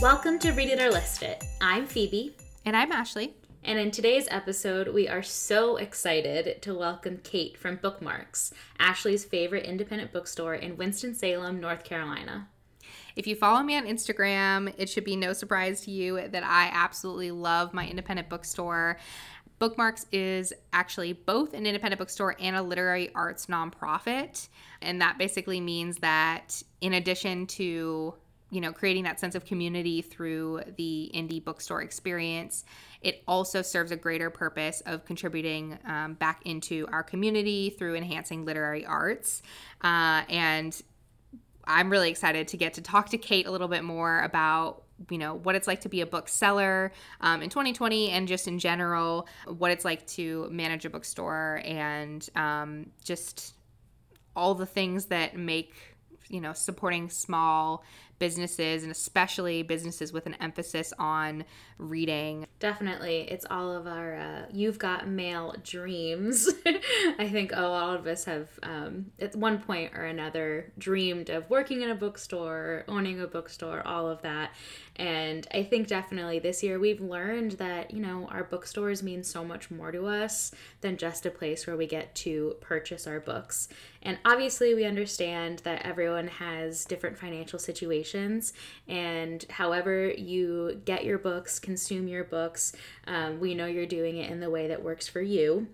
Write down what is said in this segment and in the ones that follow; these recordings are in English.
Welcome to Read It or List It. I'm Phoebe. And I'm Ashley. And in today's episode, we are so excited to welcome Kate from Bookmarks, Ashley's favorite independent bookstore in Winston-Salem, North Carolina. If you follow me on Instagram, it should be no surprise to you that I absolutely love my independent bookstore. Bookmarks is actually both an independent bookstore and a literary arts nonprofit. And that basically means that in addition to you know creating that sense of community through the indie bookstore experience. It also serves a greater purpose of contributing um, back into our community through enhancing literary arts. Uh, and i'm really excited to get to talk to kate a little bit more about you know what it's like to be a bookseller um, in 2020 and just in general what it's like to manage a bookstore and um, just all the things that make you know supporting small businesses and especially businesses with an emphasis on reading. Definitely. It's all of our uh, you've got mail dreams. I think a lot of us have, um, at one point or another, dreamed of working in a bookstore, owning a bookstore, all of that. And I think definitely this year we've learned that, you know, our bookstores mean so much more to us than just a place where we get to purchase our books. And obviously, we understand that everyone has different financial situations. And however you get your books, consume your books, um, we know you're doing it in the way that works for you.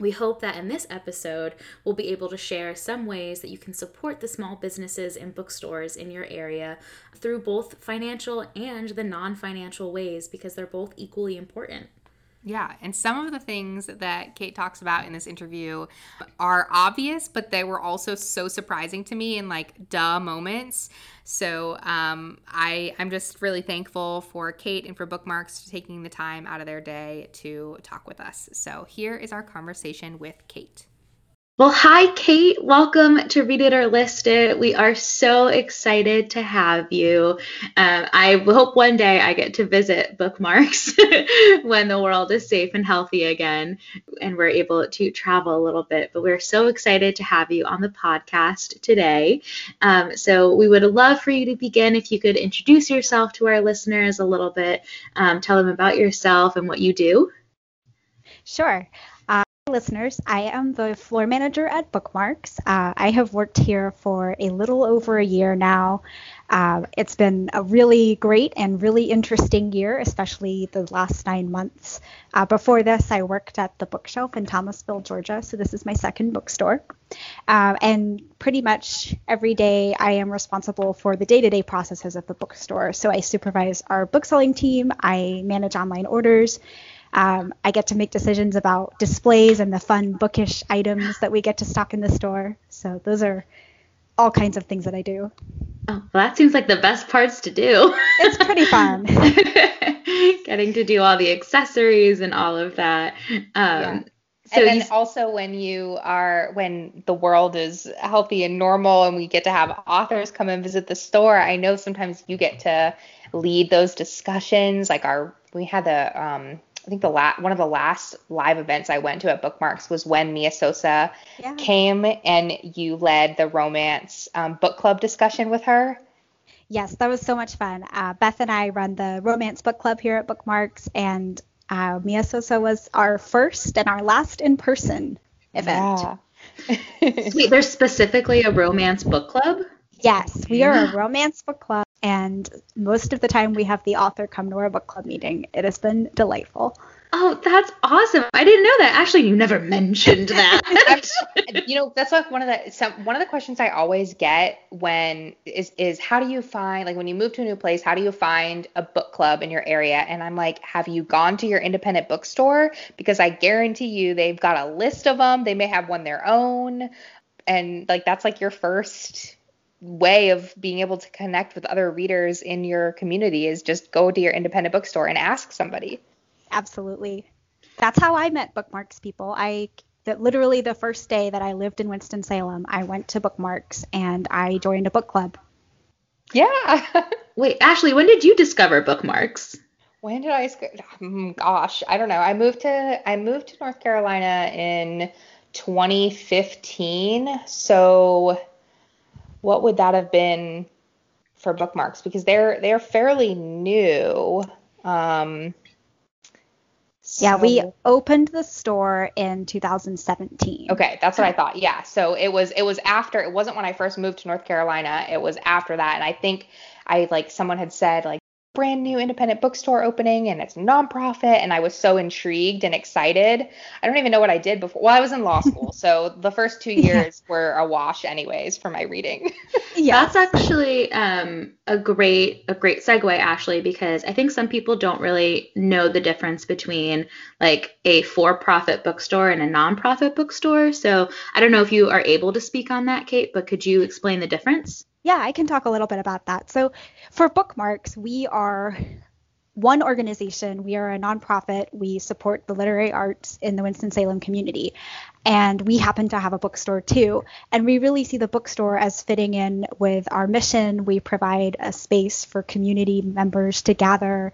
We hope that in this episode, we'll be able to share some ways that you can support the small businesses and bookstores in your area through both financial and the non financial ways because they're both equally important. Yeah, and some of the things that Kate talks about in this interview are obvious, but they were also so surprising to me in like duh moments. So um, I I'm just really thankful for Kate and for Bookmarks taking the time out of their day to talk with us. So here is our conversation with Kate. Well, hi, Kate. Welcome to Read It or List It. We are so excited to have you. Um, I hope one day I get to visit Bookmarks when the world is safe and healthy again and we're able to travel a little bit. But we're so excited to have you on the podcast today. Um, so we would love for you to begin if you could introduce yourself to our listeners a little bit, um, tell them about yourself and what you do. Sure listeners. I am the floor manager at Bookmarks. Uh, I have worked here for a little over a year now. Uh, it's been a really great and really interesting year, especially the last nine months. Uh, before this, I worked at the bookshelf in Thomasville, Georgia. So this is my second bookstore. Uh, and pretty much every day, I am responsible for the day to day processes of the bookstore. So I supervise our bookselling team, I manage online orders. Um, I get to make decisions about displays and the fun bookish items that we get to stock in the store. So those are all kinds of things that I do. Oh, well, that seems like the best parts to do. It's pretty fun. Getting to do all the accessories and all of that. Um, yeah. So and then you... also when you are when the world is healthy and normal and we get to have authors come and visit the store, I know sometimes you get to lead those discussions. Like our we had the um I think the last one of the last live events I went to at Bookmarks was when Mia Sosa yeah. came and you led the romance um, book club discussion with her. Yes, that was so much fun. Uh, Beth and I run the romance book club here at Bookmarks, and uh, Mia Sosa was our first and our last in person event. Yeah. Sweet. There's specifically a romance book club? Yes, we are a romance book club and most of the time we have the author come to our book club meeting. It has been delightful. Oh, that's awesome! I didn't know that. Actually, you never mentioned that. you know, that's like one of the some, one of the questions I always get when is is how do you find like when you move to a new place, how do you find a book club in your area? And I'm like, have you gone to your independent bookstore? Because I guarantee you, they've got a list of them. They may have one their own, and like that's like your first way of being able to connect with other readers in your community is just go to your independent bookstore and ask somebody. Absolutely. That's how I met Bookmarks people. I that literally the first day that I lived in Winston-Salem, I went to Bookmarks and I joined a book club. Yeah. Wait, Ashley, when did you discover Bookmarks? When did I mm, gosh, I don't know. I moved to I moved to North Carolina in 2015. So what would that have been for bookmarks because they're they're fairly new. Um, Yeah, we opened the store in 2017. Okay, that's what I thought. Yeah. So it was it was after it wasn't when I first moved to North Carolina. It was after that. And I think I like someone had said like brand new independent bookstore opening and it's nonprofit and I was so intrigued and excited. I don't even know what I did before. Well, I was in law school, so the first 2 Yeah. years were a wash anyways for my reading. Yeah. That's actually um, a great a great segue, Ashley, because I think some people don't really know the difference between like a for-profit bookstore and a non-profit bookstore. So I don't know if you are able to speak on that, Kate, but could you explain the difference? Yeah, I can talk a little bit about that. So, for Bookmarks, we are one organization. We are a nonprofit. We support the literary arts in the Winston-Salem community. And we happen to have a bookstore too. And we really see the bookstore as fitting in with our mission. We provide a space for community members to gather,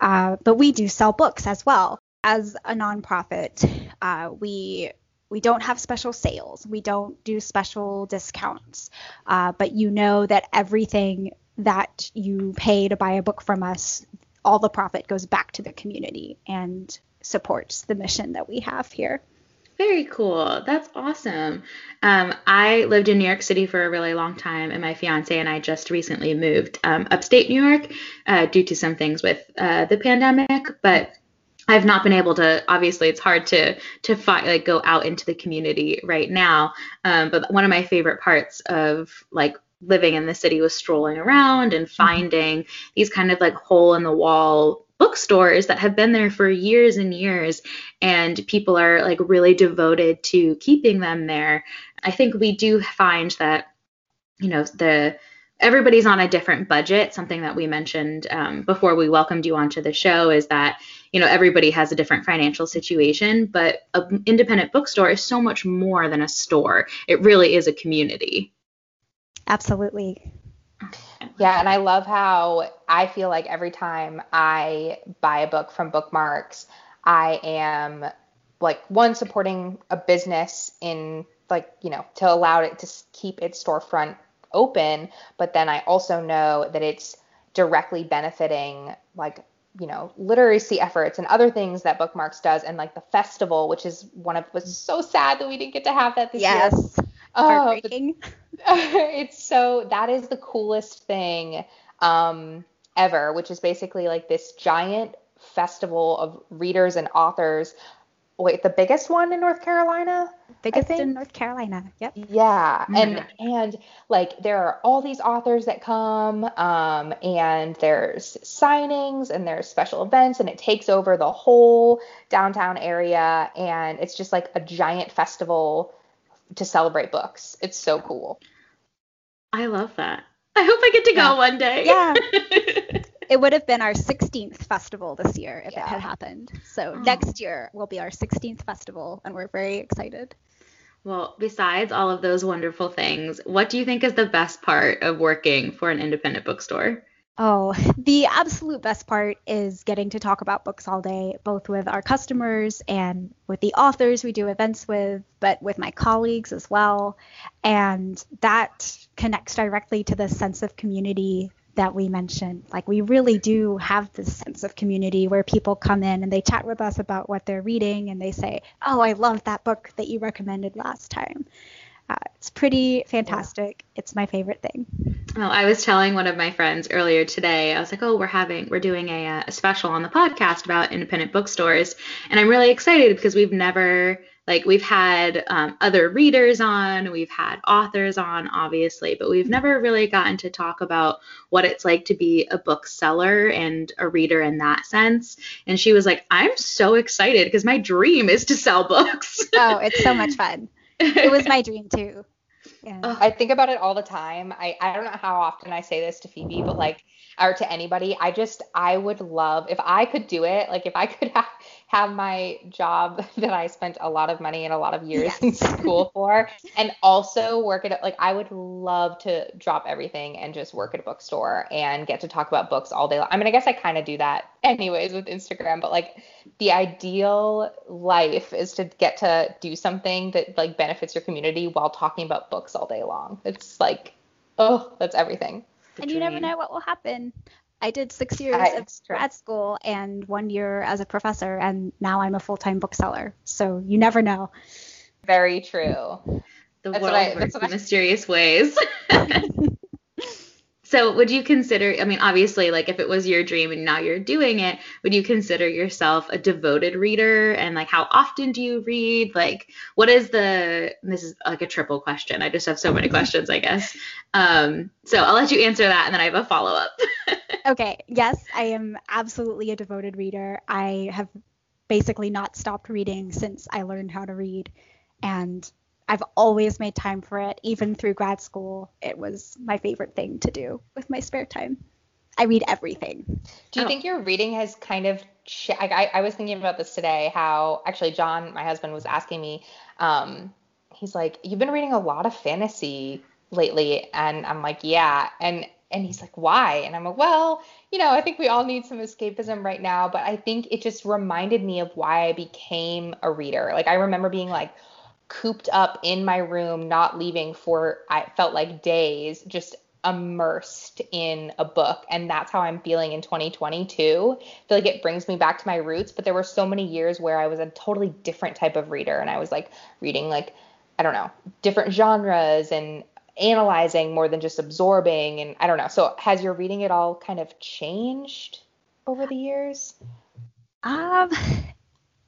uh, but we do sell books as well. As a nonprofit, uh, we we don't have special sales. We don't do special discounts uh, but you know that everything that you pay to buy a book from us, all the profit goes back to the community and supports the mission that we have here. Very cool. That's awesome. Um, I lived in New York City for a really long time, and my fiance and I just recently moved um, upstate New York uh, due to some things with uh, the pandemic. But I've not been able to. Obviously, it's hard to to find like go out into the community right now. Um, but one of my favorite parts of like living in the city was strolling around and finding these kind of like hole in the wall bookstores that have been there for years and years and people are like really devoted to keeping them there i think we do find that you know the everybody's on a different budget. Something that we mentioned um, before we welcomed you onto the show is that you know everybody has a different financial situation but an independent bookstore is so much more than a store. It really is a community. Absolutely. Yeah, and I love how I feel like every time I buy a book from Bookmarks, I am like one supporting a business in like, you know, to allow it to keep its storefront open, but then I also know that it's directly benefiting like, you know, literacy efforts and other things that Bookmarks does and like the festival, which is one of was so sad that we didn't get to have that this year. Yes. Oh, Heartbreaking. it's so that is the coolest thing um, ever, which is basically like this giant festival of readers and authors. Wait, the biggest one in North Carolina? Biggest in North Carolina. Yep. Yeah, Oh and and like there are all these authors that come, um, and there's signings and there's special events, and it takes over the whole downtown area, and it's just like a giant festival to celebrate books. It's so cool. i love that i hope i get to go Yeah. one day Yeah. It would have been our 16th festival this year if Yeah. it had happened. So Oh. next year will be our 16th festival, and we're very excited. Well, besides all of those wonderful things, what do you think is the best part of working for an independent bookstore? Oh, the absolute best part is getting to talk about books all day, both with our customers and with the authors we do events with, but with my colleagues as well. And that connects directly to the sense of community that we mentioned. Like, we really do have this sense of community where people come in and they chat with us about what they're reading and they say, Oh, I love that book that you recommended last time. Uh, it's pretty fantastic. It's my favorite thing. Well, I was telling one of my friends earlier today. I was like, "Oh, we're having we're doing a, uh, a special on the podcast about independent bookstores," and I'm really excited because we've never like we've had um, other readers on, we've had authors on, obviously, but we've never really gotten to talk about what it's like to be a bookseller and a reader in that sense. And she was like, "I'm so excited because my dream is to sell books." Oh, it's so much fun. It was my dream too. Yeah. I think about it all the time. I, I don't know how often I say this to Phoebe, but like, or to anybody, I just, I would love, if I could do it, like if I could have, have my job that I spent a lot of money and a lot of years in school for, and also work at, like, I would love to drop everything and just work at a bookstore and get to talk about books all day long. I mean, I guess I kind of do that anyways with Instagram, but like, the ideal life is to get to do something that like benefits your community while talking about books all day long. It's like, oh, that's everything. and you never know what will happen. I did six years I- of grad school and one year as a professor, and now I'm a full time bookseller. So you never know. Very true. The That's world I- works in I- mysterious ways. so, would you consider? I mean, obviously, like if it was your dream and now you're doing it, would you consider yourself a devoted reader? And like, how often do you read? Like, what is the? This is like a triple question. I just have so many questions, I guess. Um, so I'll let you answer that, and then I have a follow up. Okay, yes, I am absolutely a devoted reader. I have basically not stopped reading since I learned how to read, and I've always made time for it, even through grad school. It was my favorite thing to do with my spare time. I read everything. Do you Oh. think your reading has kind of? Ch- I, I, I was thinking about this today. How actually, John, my husband, was asking me. Um, he's like, "You've been reading a lot of fantasy lately," and I'm like, "Yeah," and and he's like, "Why?" And I'm like, "Well, you know, I think we all need some escapism right now, but I think it just reminded me of why I became a reader. Like I remember being like." Cooped up in my room not leaving for i felt like days just immersed in a book. And that's how i'm feeling in 2022 i feel like it brings me back to my roots but there were so many years where i was a totally different type of reader. And i was like reading like i don't know different genres and analyzing more than just absorbing and i don't know. So has your reading at all kind of changed over the years? Um,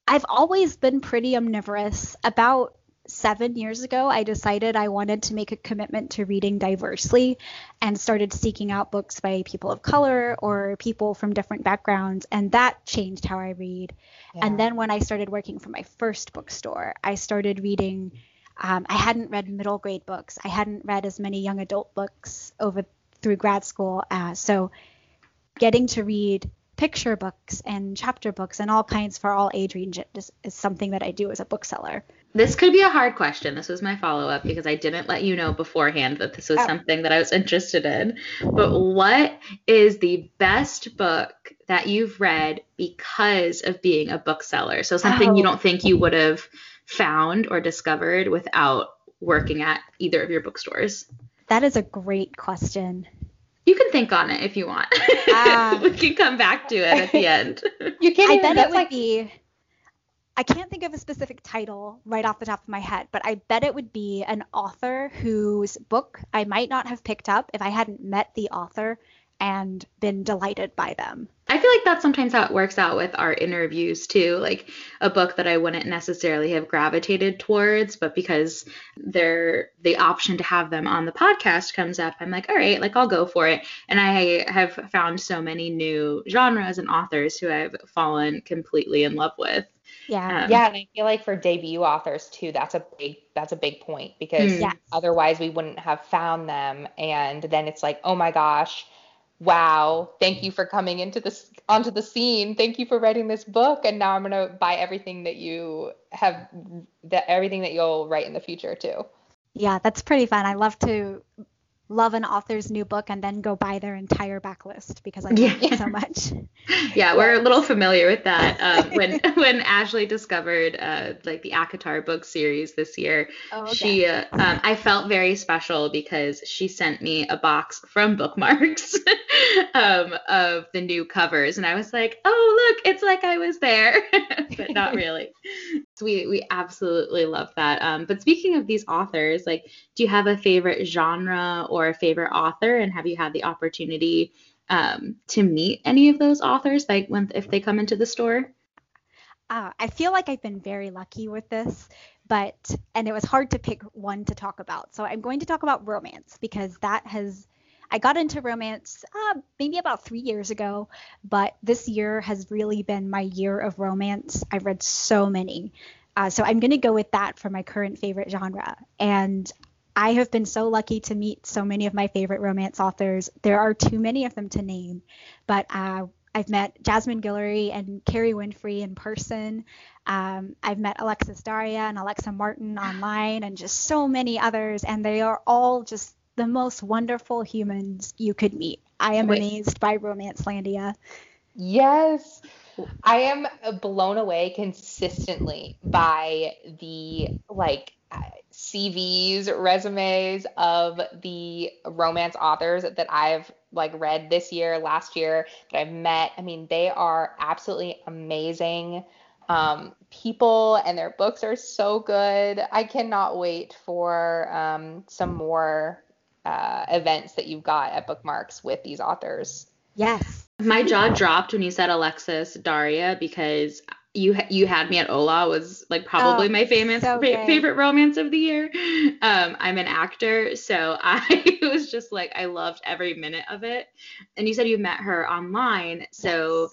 I've always been pretty omnivorous. About seven years ago, I decided I wanted to make a commitment to reading diversely and started seeking out books by people of color or people from different backgrounds. And that changed how I read. And then when I started working for my first bookstore, I started reading. Um, I hadn't read middle grade books. I hadn't read as many young adult books over through grad school. Uh, so getting to read picture books and chapter books and all kinds for all age ranges is, is something that I do as a bookseller. This could be a hard question. This was my follow up because I didn't let you know beforehand that this was Oh. something that I was interested in. But what is the best book that you've read because of being a bookseller? So something you Oh. don't think you would have found or discovered without working at either of your bookstores? That is a great question. You can think on it if you want. Ah. we can come back to it at the end. you can't I even bet it would like be. I can't think of a specific title right off the top of my head, but I bet it would be an author whose book I might not have picked up if I hadn't met the author and been delighted by them. I feel like that's sometimes how it works out with our interviews too. Like a book that I wouldn't necessarily have gravitated towards, but because they're the option to have them on the podcast comes up, I'm like, all right, like I'll go for it. And I have found so many new genres and authors who I've fallen completely in love with. Yeah. Um, Yeah, and I feel like for debut authors too, that's a big that's a big point because. Yes. otherwise we wouldn't have found them and then it's like, "Oh my gosh, wow, thank you for coming into this onto the scene. Thank you for writing this book and now I'm going to buy everything that you have that everything that you'll write in the future too." Yeah, that's pretty fun. I love to love an author's new book and then go buy their entire backlist because I love Yeah. it so much. yeah, we're a little familiar with that. Um, when when Ashley discovered uh, like the Akata book series this year, Oh, she uh, um, I felt very special because she sent me a box from Bookmarks um, of the new covers, and I was like, oh look, it's like I was there, but not really. We we absolutely love that. Um, but speaking of these authors, like, do you have a favorite genre or a favorite author, and have you had the opportunity? um, to meet any of those authors like when if they come into the store Uh, I feel like I've been very lucky with this, but and it was hard to pick one to talk about. So I'm going to talk about romance because that has I got into romance uh, maybe about three years ago, but this year has really been my year of romance. I've read so many. Uh, so I'm going to go with that for my current favorite genre. And I have been so lucky to meet so many of my favorite romance authors. There are too many of them to name, but uh, I've met Jasmine Guillory and Kerry Winfrey in person. Um, I've met Alexis Daria and Alexa Martin online, and just so many others. And they are all just the most wonderful humans you could meet. I am Wait. amazed by Romancelandia. Yes. I am blown away consistently by the like CVs, resumes of the romance authors that I've like read this year, last year, that I've met. I mean, they are absolutely amazing um, people, and their books are so good. I cannot wait for um, some more uh, events that you've got at Bookmarks with these authors. Yes. My jaw dropped when you said Alexis Daria because you you had me at Hola was like probably Oh, my famous so fa- favorite romance of the year. Um, I'm an actor, so I was just like I loved every minute of it. And you said you met her online, so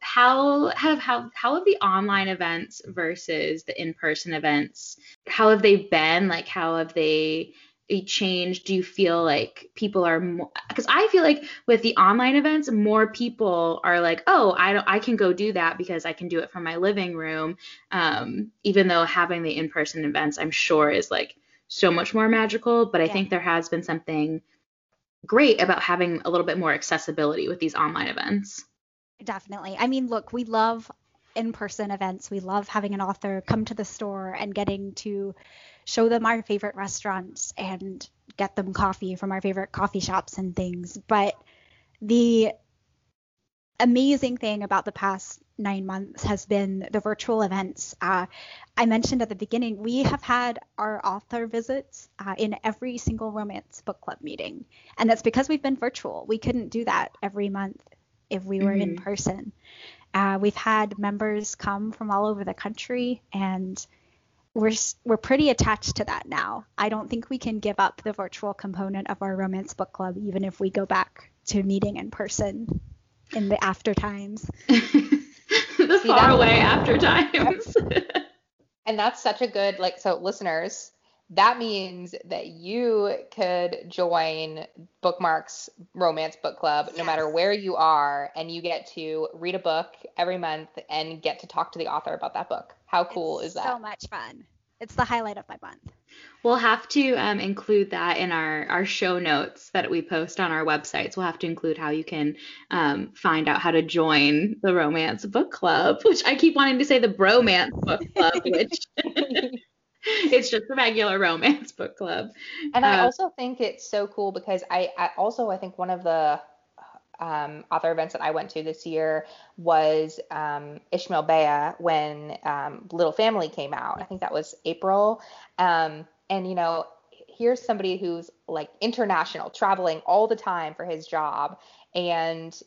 how have how how have the online events versus the in-person events? How have they been? Like how have they they change Do you feel like people are more because I feel like with the online events, more people are like, oh, I don't I can go do that because I can do it from my living room. Um, even though having the in-person events, I'm sure is like so much more magical. But I Yeah. think there has been something great about having a little bit more accessibility with these online events. Definitely. I mean, look, we love in person events. We love having an author come to the store and getting to show them our favorite restaurants and get them coffee from our favorite coffee shops and things. But the amazing thing about the past nine months has been the virtual events. Uh, I mentioned at the beginning, we have had our author visits uh, in every single romance book club meeting. And that's because we've been virtual. We couldn't do that every month if we were in Mhm. person. Uh, we've had members come from all over the country, and we're we're pretty attached to that now. I don't think we can give up the virtual component of our romance book club, even if we go back to meeting in person in the after times. the See, far that- away after times. And that's such a good like so listeners, that means that you could join Bookmarks Romance Book Club no matter where you are and you get to read a book every month and get to talk to the author about that book. How cool It's is that? So much fun. It's the highlight of my month. we'll have to um, include that in our, our show notes that we post on our websites. We'll have to include how you can um, find out how to join the romance book club, which I keep wanting to say the bromance book club, which it's just a regular romance book club. And I Uh, also think it's so cool because I, I also I think one of the um, author events that I went to this year was um, Ishmael Beah when um, Little Family came out. I think that was April. Um, and you know, here's somebody who's like international, traveling all the time for his job, and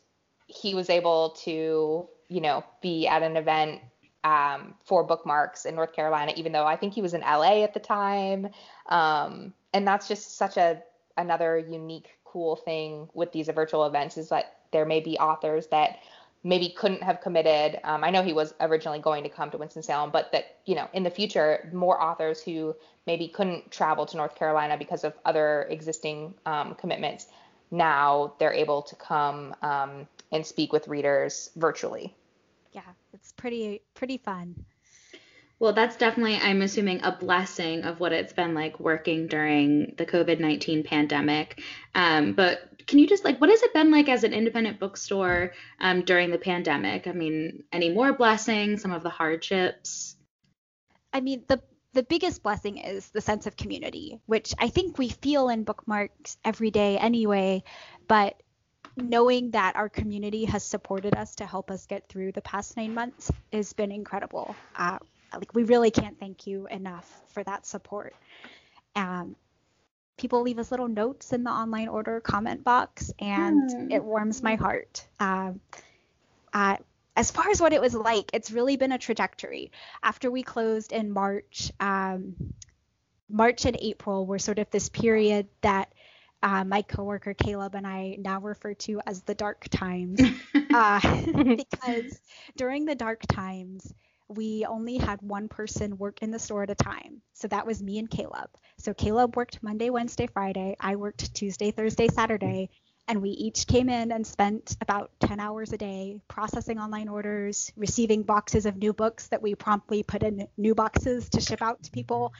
he was able to you know be at an event um, for bookmarks in North Carolina, even though I think he was in LA at the time. Um, and that's just such a another unique, cool thing with these virtual events is that there may be authors that maybe couldn't have committed. Um, I know he was originally going to come to Winston Salem, but that you know in the future, more authors who maybe couldn't travel to North Carolina because of other existing um, commitments, now they're able to come um, and speak with readers virtually. Yeah, it's pretty pretty fun. Well, that's definitely, I'm assuming, a blessing of what it's been like working during the COVID 19 pandemic. Um, but can you just, like, what has it been like as an independent bookstore um, during the pandemic? I mean, any more blessings, some of the hardships? I mean, the the biggest blessing is the sense of community, which I think we feel in bookmarks every day anyway, but knowing that our community has supported us to help us get through the past nine months has been incredible. Uh, like we really can't thank you enough for that support. Um, people leave us little notes in the online order comment box, and Hmm. it warms my heart. Um, uh, as far as what it was like, it's really been a trajectory. After we closed in March, um, March and April were sort of this period that uh, my coworker Caleb and I now refer to as the dark times, uh, because during the dark times, we only had one person work in the store at a time. So that was me and Caleb. So Caleb worked Monday, Wednesday, Friday. I worked Tuesday, Thursday, Saturday. And we each came in and spent about 10 hours a day processing online orders, receiving boxes of new books that we promptly put in new boxes to ship out to people,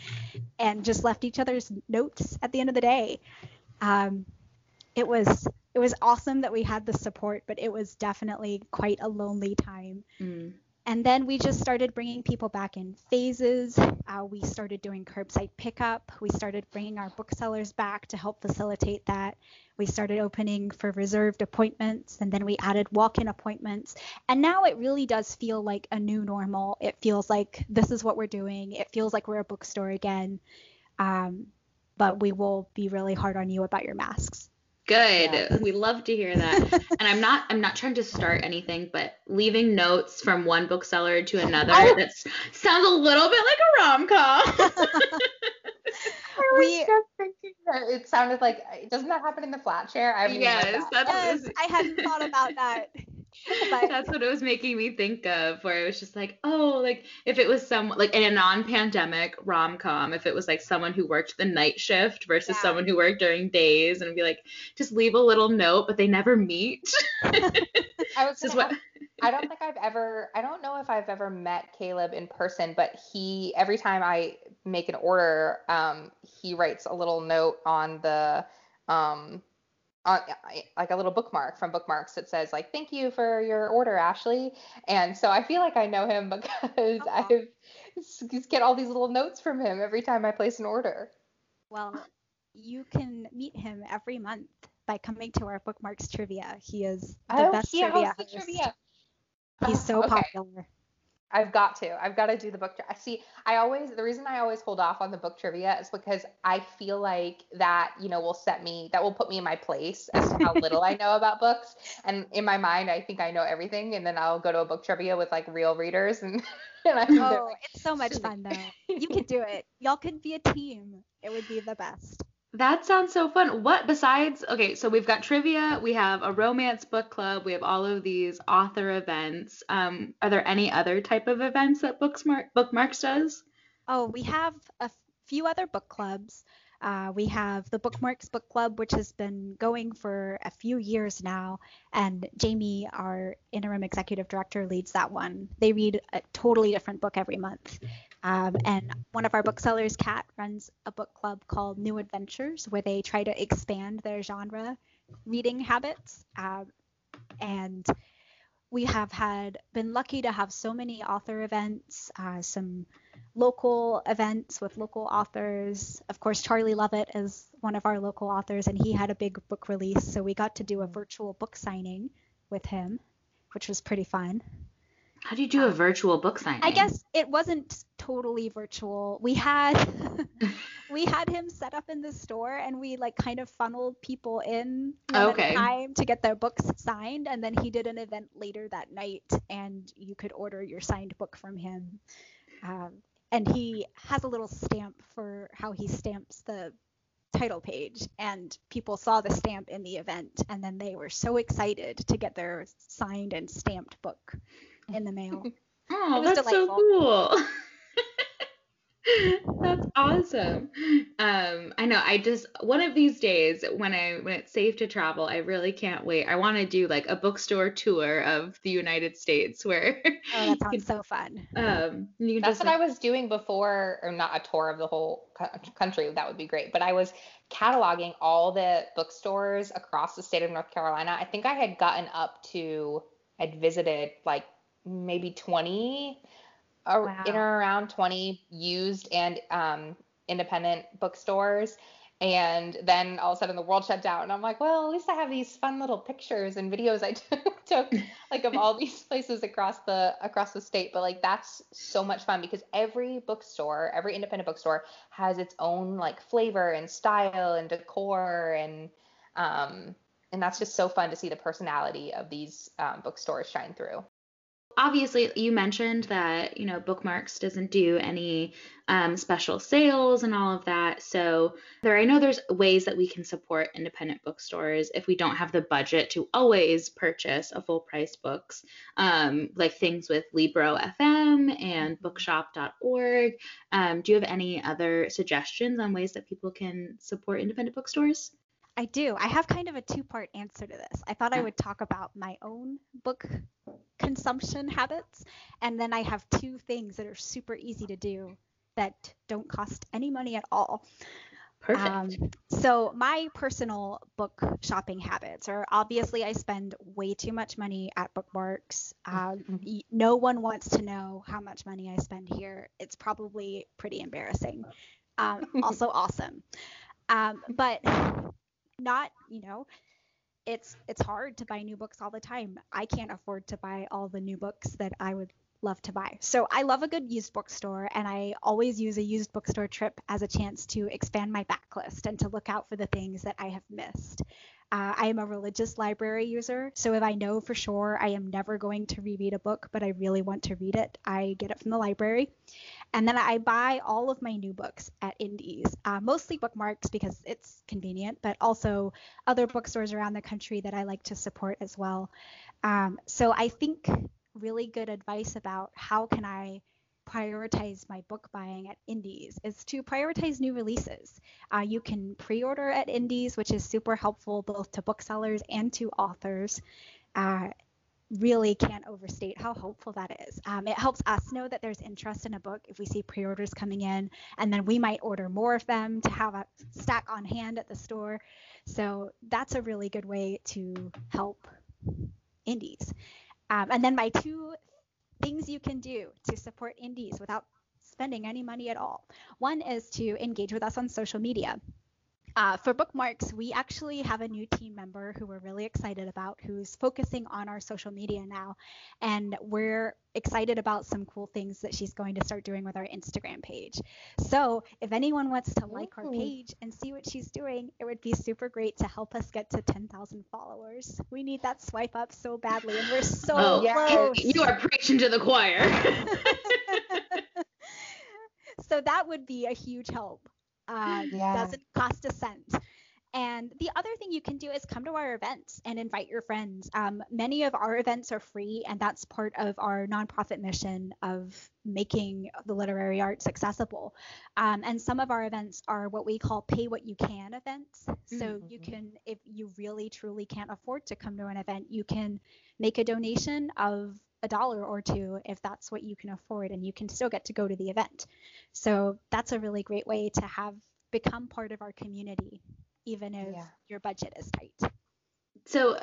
and just left each other's notes at the end of the day. Um, it was it was awesome that we had the support, but it was definitely quite a lonely time. Mm. And then we just started bringing people back in phases. Uh, we started doing curbside pickup. We started bringing our booksellers back to help facilitate that. We started opening for reserved appointments, and then we added walk in appointments. And now it really does feel like a new normal. It feels like this is what we're doing, it feels like we're a bookstore again. Um, but we will be really hard on you about your masks. Good. Yeah. We love to hear that. and I'm not I'm not trying to start anything, but leaving notes from one bookseller to another that sounds a little bit like a rom com. I was we, just thinking that it sounded like doesn't that happen in the flat share? I yes, that. yes, I hadn't thought about that. But, That's what it was making me think of, where it was just like, oh, like if it was someone like in a non-pandemic rom-com, if it was like someone who worked the night shift versus yeah. someone who worked during days, and be like, just leave a little note, but they never meet. I was just what. I don't think I've ever. I don't know if I've ever met Caleb in person, but he every time I make an order, um, he writes a little note on the um on like a little bookmark from bookmarks that says like thank you for your order ashley. And so i feel like i know him because i get all these little notes from him every time i place an order. Well you can meet him every month by coming to our bookmarks trivia. He is the oh, best trivia, trivia he's so okay. popular I've got to. I've got to do the book. I see. I always the reason I always hold off on the book trivia is because I feel like that you know will set me that will put me in my place as to how little I know about books. And in my mind, I think I know everything, and then I'll go to a book trivia with like real readers, and, and I oh, like, it's so much fun though. You could do it. Y'all could be a team. It would be the best. That sounds so fun. What besides okay, so we've got trivia, we have a romance book club, we have all of these author events. Um, are there any other type of events that Booksmart Bookmarks does? Oh, we have a few other book clubs. Uh, we have the Bookmarks Book Club, which has been going for a few years now, and Jamie, our interim executive director, leads that one. They read a totally different book every month. Um, and one of our booksellers, Kat, runs a book club called New Adventures, where they try to expand their genre reading habits. Um, and we have had been lucky to have so many author events, uh, some local events with local authors. Of course, Charlie Lovett is one of our local authors, and he had a big book release, so we got to do a virtual book signing with him, which was pretty fun. How do you do a virtual book signing? I guess it wasn't totally virtual. We had we had him set up in the store and we like kind of funneled people in okay. time to get their books signed and then he did an event later that night and you could order your signed book from him. Um, and he has a little stamp for how he stamps the title page and people saw the stamp in the event and then they were so excited to get their signed and stamped book in the mail. oh, that's delightful. so cool. That's awesome. Um, I know. I just one of these days when I when it's safe to travel, I really can't wait. I want to do like a bookstore tour of the United States where. Oh, that sounds so fun. Um, That's just, what like, I was doing before, or not a tour of the whole country. That would be great. But I was cataloging all the bookstores across the state of North Carolina. I think I had gotten up to, I'd visited like maybe 20 wow. in or around 20 used and um, independent bookstores. And then all of a sudden the world shut down. And I'm like, well, at least I have these fun little pictures and videos I took, like of all these places across the across the state. But like that's so much fun because every bookstore, every independent bookstore has its own like flavor and style and decor and um and that's just so fun to see the personality of these um, bookstores shine through obviously you mentioned that you know bookmarks doesn't do any um, special sales and all of that so there i know there's ways that we can support independent bookstores if we don't have the budget to always purchase a full price books um, like things with libro fm and bookshop.org um, do you have any other suggestions on ways that people can support independent bookstores I do. I have kind of a two part answer to this. I thought I would talk about my own book consumption habits, and then I have two things that are super easy to do that don't cost any money at all. Perfect. Um, so my personal book shopping habits are obviously I spend way too much money at bookmarks. Um, y- no one wants to know how much money I spend here. It's probably pretty embarrassing. Um, also awesome, um, but not you know. It's it's hard to buy new books all the time. I can't afford to buy all the new books that I would love to buy. So I love a good used bookstore, and I always use a used bookstore trip as a chance to expand my backlist and to look out for the things that I have missed. Uh, I am a religious library user, so if I know for sure I am never going to reread a book, but I really want to read it, I get it from the library. And then I buy all of my new books at indies, uh, mostly bookmarks because it's convenient, but also other bookstores around the country that I like to support as well. Um, so I think really good advice about how can I prioritize my book buying at indies is to prioritize new releases. Uh, you can pre-order at indies, which is super helpful both to booksellers and to authors. Uh, really can't overstate how helpful that is. Um, it helps us know that there's interest in a book if we see pre-orders coming in, and then we might order more of them to have a stack on hand at the store. So that's a really good way to help indies. Um, and then my two things you can do to support indies without spending any money at all. One is to engage with us on social media. Uh, for bookmarks, we actually have a new team member who we're really excited about who's focusing on our social media now. And we're excited about some cool things that she's going to start doing with our Instagram page. So if anyone wants to like our page and see what she's doing, it would be super great to help us get to 10,000 followers. We need that swipe up so badly, and we're so oh, yeah. close. you are preaching to the choir. so that would be a huge help. Uh, Yeah. Doesn't cost a cent. And the other thing you can do is come to our events and invite your friends. Um, many of our events are free, and that's part of our nonprofit mission of making the literary arts accessible. Um, and some of our events are what we call pay what you can events. So you can, if you really truly can't afford to come to an event, you can make a donation of a dollar or two if that's what you can afford, and you can still get to go to the event. So that's a really great way to have become part of our community, even if Yeah. your budget is tight. so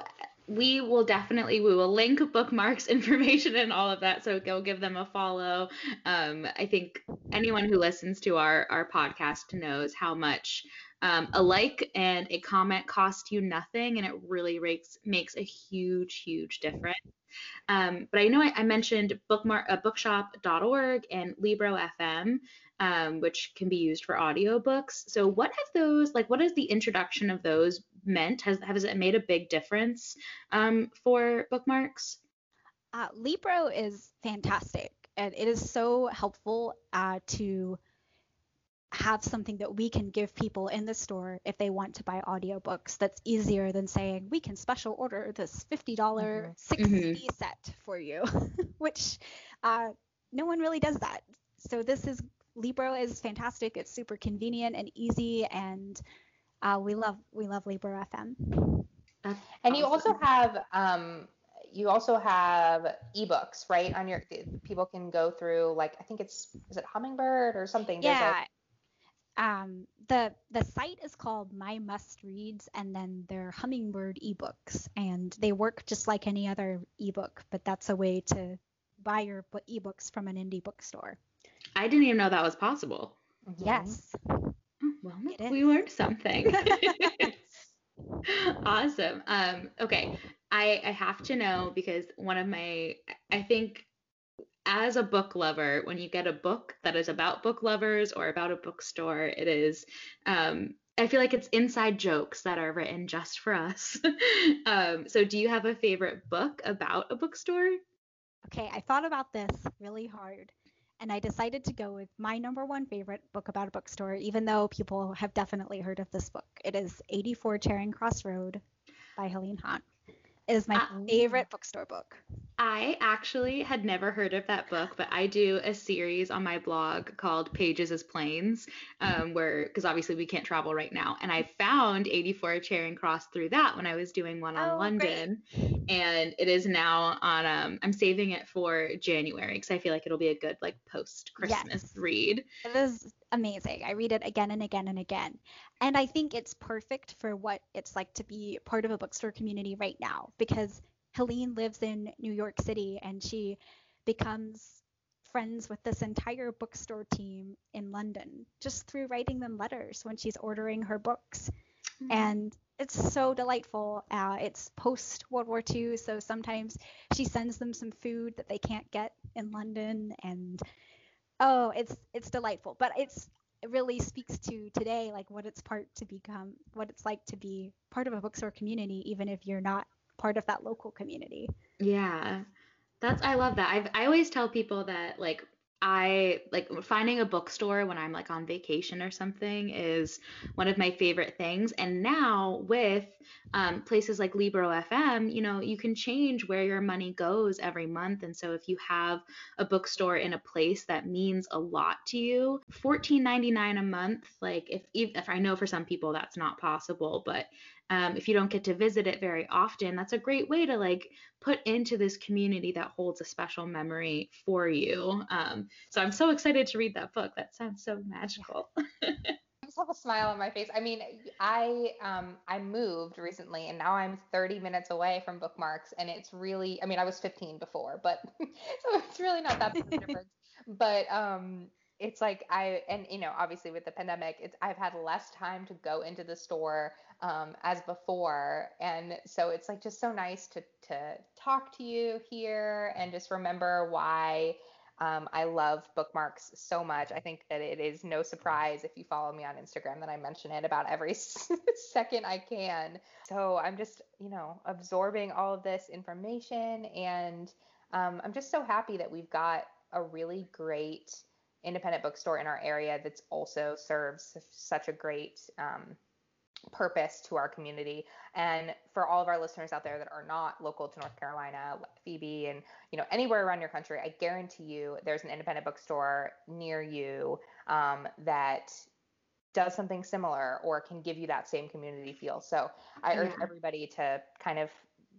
we will definitely we will link bookmarks information and all of that so go give them a follow um, i think anyone who listens to our our podcast knows how much um, a like and a comment cost you nothing and it really makes makes a huge huge difference um, but I know I, I mentioned bookmark uh, bookshop.org and Libro FM, um, which can be used for audiobooks. So what have those like? What has the introduction of those meant? Has has it made a big difference um, for bookmarks? Uh, Libro is fantastic, and it is so helpful uh, to have something that we can give people in the store if they want to buy audiobooks that's easier than saying we can special order this $50 6 Mhm. CD set for you which uh, no one really does that so this is libro is fantastic it's super convenient and easy and uh, we love we love libro fm That's And you also have um you also have ebooks, right? On your people can go through like I think it's is it Hummingbird or something. There's a- yeah um, the the site is called My Must Reads, and then they're Hummingbird ebooks, and they work just like any other ebook, but that's a way to buy your bu- ebooks from an indie bookstore. I didn't even know that was possible. Yes. Oh, Well, It is. we learned something. awesome. Um, okay, I, I have to know because one of my, I think, as a book lover, when you get a book that is about book lovers or about a bookstore, it is. Um, I feel like it's inside jokes that are written just for us. um, so, do you have a favorite book about a bookstore? Okay, I thought about this really hard, and I decided to go with my number one favorite book about a bookstore, even though people have definitely heard of this book. It is 84 Charing Cross Road by Helene Hanff. It is my Ah. favorite bookstore book. I actually had never heard of that book, but I do a series on my blog called Pages as Planes, um, where because obviously we can't travel right now, and I found 84 Charing Cross through that when I was doing one on Oh, London, and it is now on. Um, I'm saving it for January because I feel like it'll be a good like post Christmas Yes. read. It is amazing. I read it again and again and again. And I think it's perfect for what it's like to be part of a bookstore community right now because Helene lives in New York City and she becomes friends with this entire bookstore team in London just through writing them letters when she's ordering her books. And it's so delightful. Uh, it's post World War II, so sometimes she sends them some food that they can't get in London and Oh, it's it's delightful, but it's it really speaks to today, like what it's part to become, what it's like to be part of a bookstore community, even if you're not part of that local community. Yeah. That's I love that. I've I always tell people that like I like finding a bookstore when I'm like on vacation or something is one of my favorite things. And now with um, places like Libro FM, you know, you can change where your money goes every month. And so if you have a bookstore in a place that means a lot to you, $14.99 a month, like if if I know for some people that's not possible, but um, if you don't get to visit it very often, that's a great way to like put into this community that holds a special memory for you. Um, so I'm so excited to read that book. That sounds so magical. I just have a smile on my face. I mean, I um I moved recently and now I'm 30 minutes away from bookmarks and it's really I mean, I was 15 before, but so it's really not that big of a difference. But um it's like I and you know, obviously with the pandemic, it's I've had less time to go into the store um as before. And so it's like just so nice to to talk to you here and just remember why um, I love bookmarks so much. I think that it is no surprise if you follow me on Instagram that I mention it about every second I can. So I'm just, you know, absorbing all of this information. And um, I'm just so happy that we've got a really great independent bookstore in our area that's also serves such a great um, purpose to our community. And for all of our listeners out there that are not local to north carolina like phoebe and you know anywhere around your country i guarantee you there's an independent bookstore near you um, that does something similar or can give you that same community feel. So i urge everybody to kind of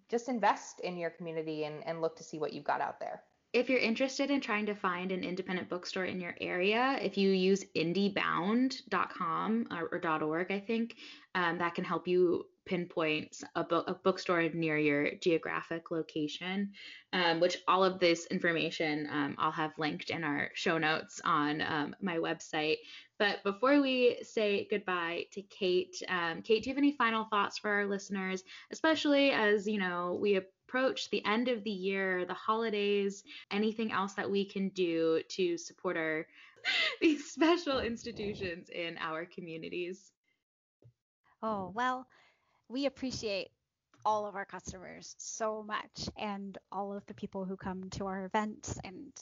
just invest in your community and, and look to see what you've got out there if you're interested in trying to find an independent bookstore in your area, if you use indiebound.com or, or .org, I think um, that can help you pinpoint a, book, a bookstore near your geographic location. Um, which all of this information um, I'll have linked in our show notes on um, my website. But before we say goodbye to Kate, um, Kate, do you have any final thoughts for our listeners, especially as you know we approach the end of the year, the holidays, anything else that we can do to support our these special institutions in our communities? Oh, well, we appreciate all of our customers so much and all of the people who come to our events and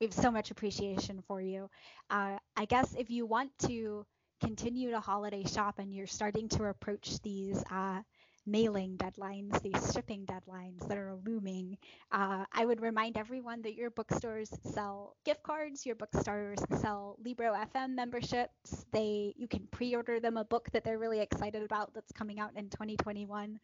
we have so much appreciation for you. Uh, I guess if you want to continue to holiday shop and you're starting to approach these uh, mailing deadlines, these shipping deadlines that are looming, uh, I would remind everyone that your bookstores sell gift cards, your bookstores sell Libro FM memberships. They you can pre-order them a book that they're really excited about that's coming out in 2021,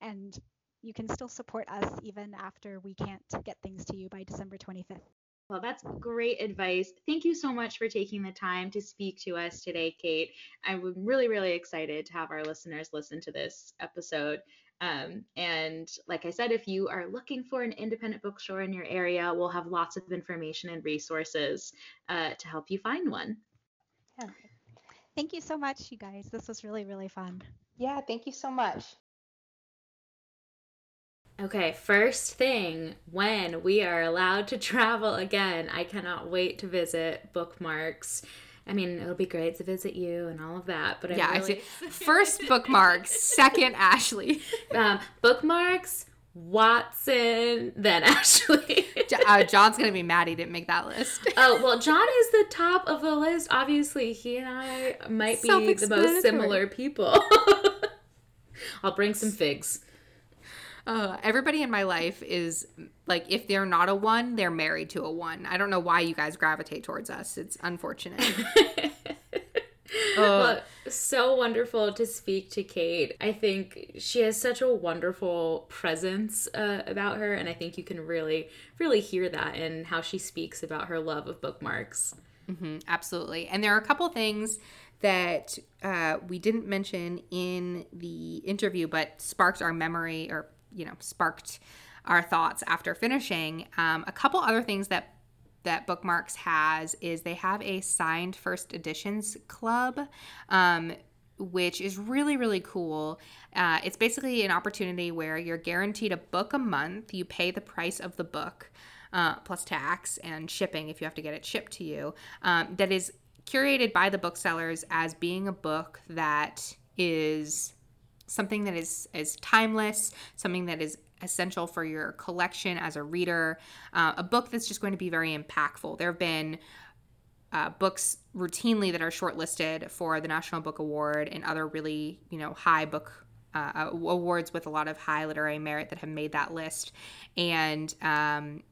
and you can still support us even after we can't get things to you by December 25th. Well, that's great advice. Thank you so much for taking the time to speak to us today, Kate. I'm really, really excited to have our listeners listen to this episode. Um, and like I said, if you are looking for an independent bookstore in your area, we'll have lots of information and resources uh, to help you find one. yeah Thank you so much, you guys. This was really, really fun. yeah thank you so much Okay, first thing, when we are allowed to travel again, I cannot wait to visit Bookmarks. I mean, it'll be great to visit you and all of that, but yeah, really, see. First bookmarks, second Ashley. um, Bookmarks, Watson, then Ashley. Uh, John's gonna be mad he didn't make that list. oh well, John is the top of the list. Obviously, he and I might be the most similar people. I'll bring some figs. Uh, everybody in my life is like, if they're not a one, they're married to a one. I don't know why you guys gravitate towards us. It's unfortunate. well, so wonderful to speak to Kate. I think she has such a wonderful presence uh, about her, and I think you can really, really hear that in how she speaks about her love of bookmarks. Mm-hmm, absolutely. And there are a couple things that uh, we didn't mention in the interview, but sparked our memory or, you know, sparked our thoughts after finishing. Um, a couple other things that that Bookmarks has is they have a signed first editions club, um, which is really, really cool. Uh, it's basically an opportunity where you're guaranteed a book a month. You pay the price of the book. Uh, plus tax and shipping if you have to get it shipped to you, um, that is curated by the booksellers as being a book that is something that is is timeless, something that is essential for your collection as a reader, uh, a book that's just going to be very impactful. There have been uh, books routinely that are shortlisted for the National Book Award and other really, you know, high book uh, awards with a lot of high literary merit that have made that list. And um,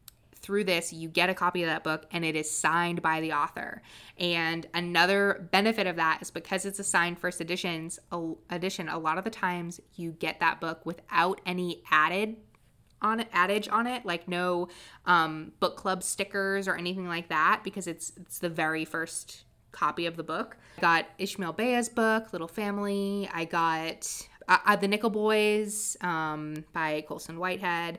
through this, you get a copy of that book and it is signed by the author. And another benefit of that is because it's a signed first editions edition, a lot of the times you get that book without any added on adage on it, like no um, book club stickers or anything like that, because it's it's the very first copy of the book. I got Ishmael Beah's book, Little Family. I got uh, uh The Nickel Boys um, by Colson Whitehead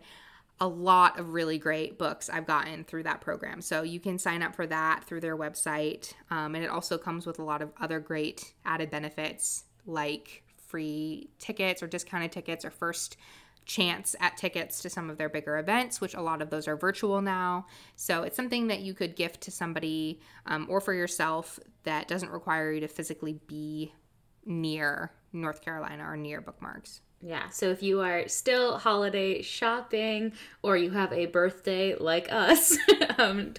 a lot of really great books I've gotten through that program. So you can sign up for that through their website. Um, and it also comes with a lot of other great added benefits like free tickets or discounted tickets or first chance at tickets to some of their bigger events, which a lot of those are virtual now. So it's something that you could gift to somebody um, or for yourself that doesn't require you to physically be near North Carolina or near bookmarks. Yeah, so if you are still holiday shopping or you have a birthday like us um,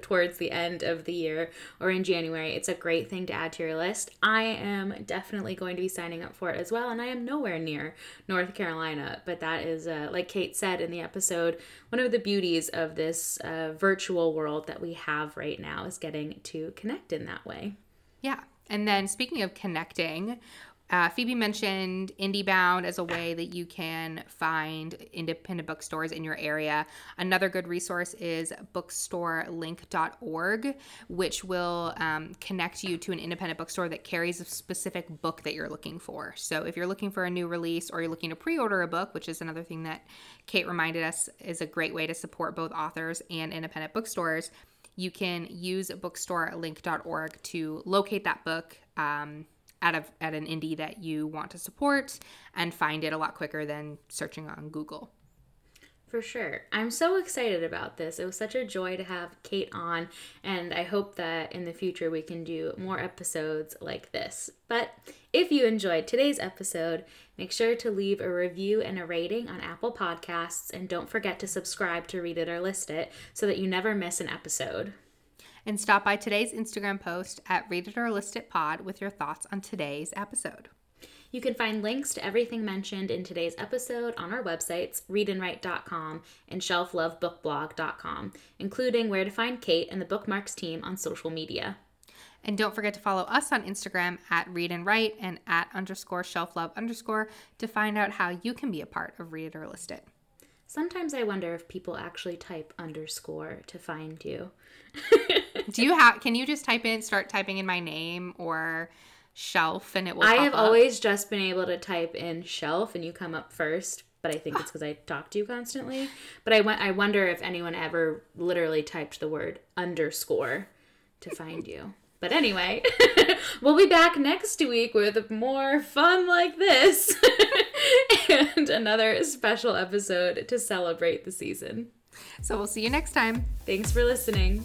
towards the end of the year or in January, it's a great thing to add to your list. I am definitely going to be signing up for it as well, and I am nowhere near North Carolina, but that is, uh, like Kate said in the episode, one of the beauties of this uh, virtual world that we have right now is getting to connect in that way. Yeah. And then speaking of connecting, uh, Phoebe mentioned IndieBound as a way that you can find independent bookstores in your area. Another good resource is bookstorelink.org, which will um, connect you to an independent bookstore that carries a specific book that you're looking for. So if you're looking for a new release or you're looking to pre order a book, which is another thing that Kate reminded us is a great way to support both authors and independent bookstores, you can use bookstorelink.org to locate that book. Um, at, a, at an indie that you want to support and find it a lot quicker than searching on Google. For sure. I'm so excited about this. It was such a joy to have Kate on, and I hope that in the future we can do more episodes like this. But if you enjoyed today's episode, make sure to leave a review and a rating on Apple Podcasts, and don't forget to subscribe to Read It or List It so that you never miss an episode and stop by today's Instagram post at Read It or List It Pod with your thoughts on today's episode. You can find links to everything mentioned in today's episode on our websites, readandwrite.com and shelflovebookblog.com, including where to find Kate and the Bookmarks team on social media. And don't forget to follow us on Instagram at Read and Write and at underscore shelflove underscore to find out how you can be a part of Read It or List It. Sometimes I wonder if people actually type underscore to find you. Do you have? Can you just type in, start typing in my name or shelf, and it will? I have up? always just been able to type in shelf, and you come up first. But I think it's because I talk to you constantly. But I I wonder if anyone ever literally typed the word underscore to find you. But anyway, we'll be back next week with more fun like this and another special episode to celebrate the season. So we'll see you next time. Thanks for listening.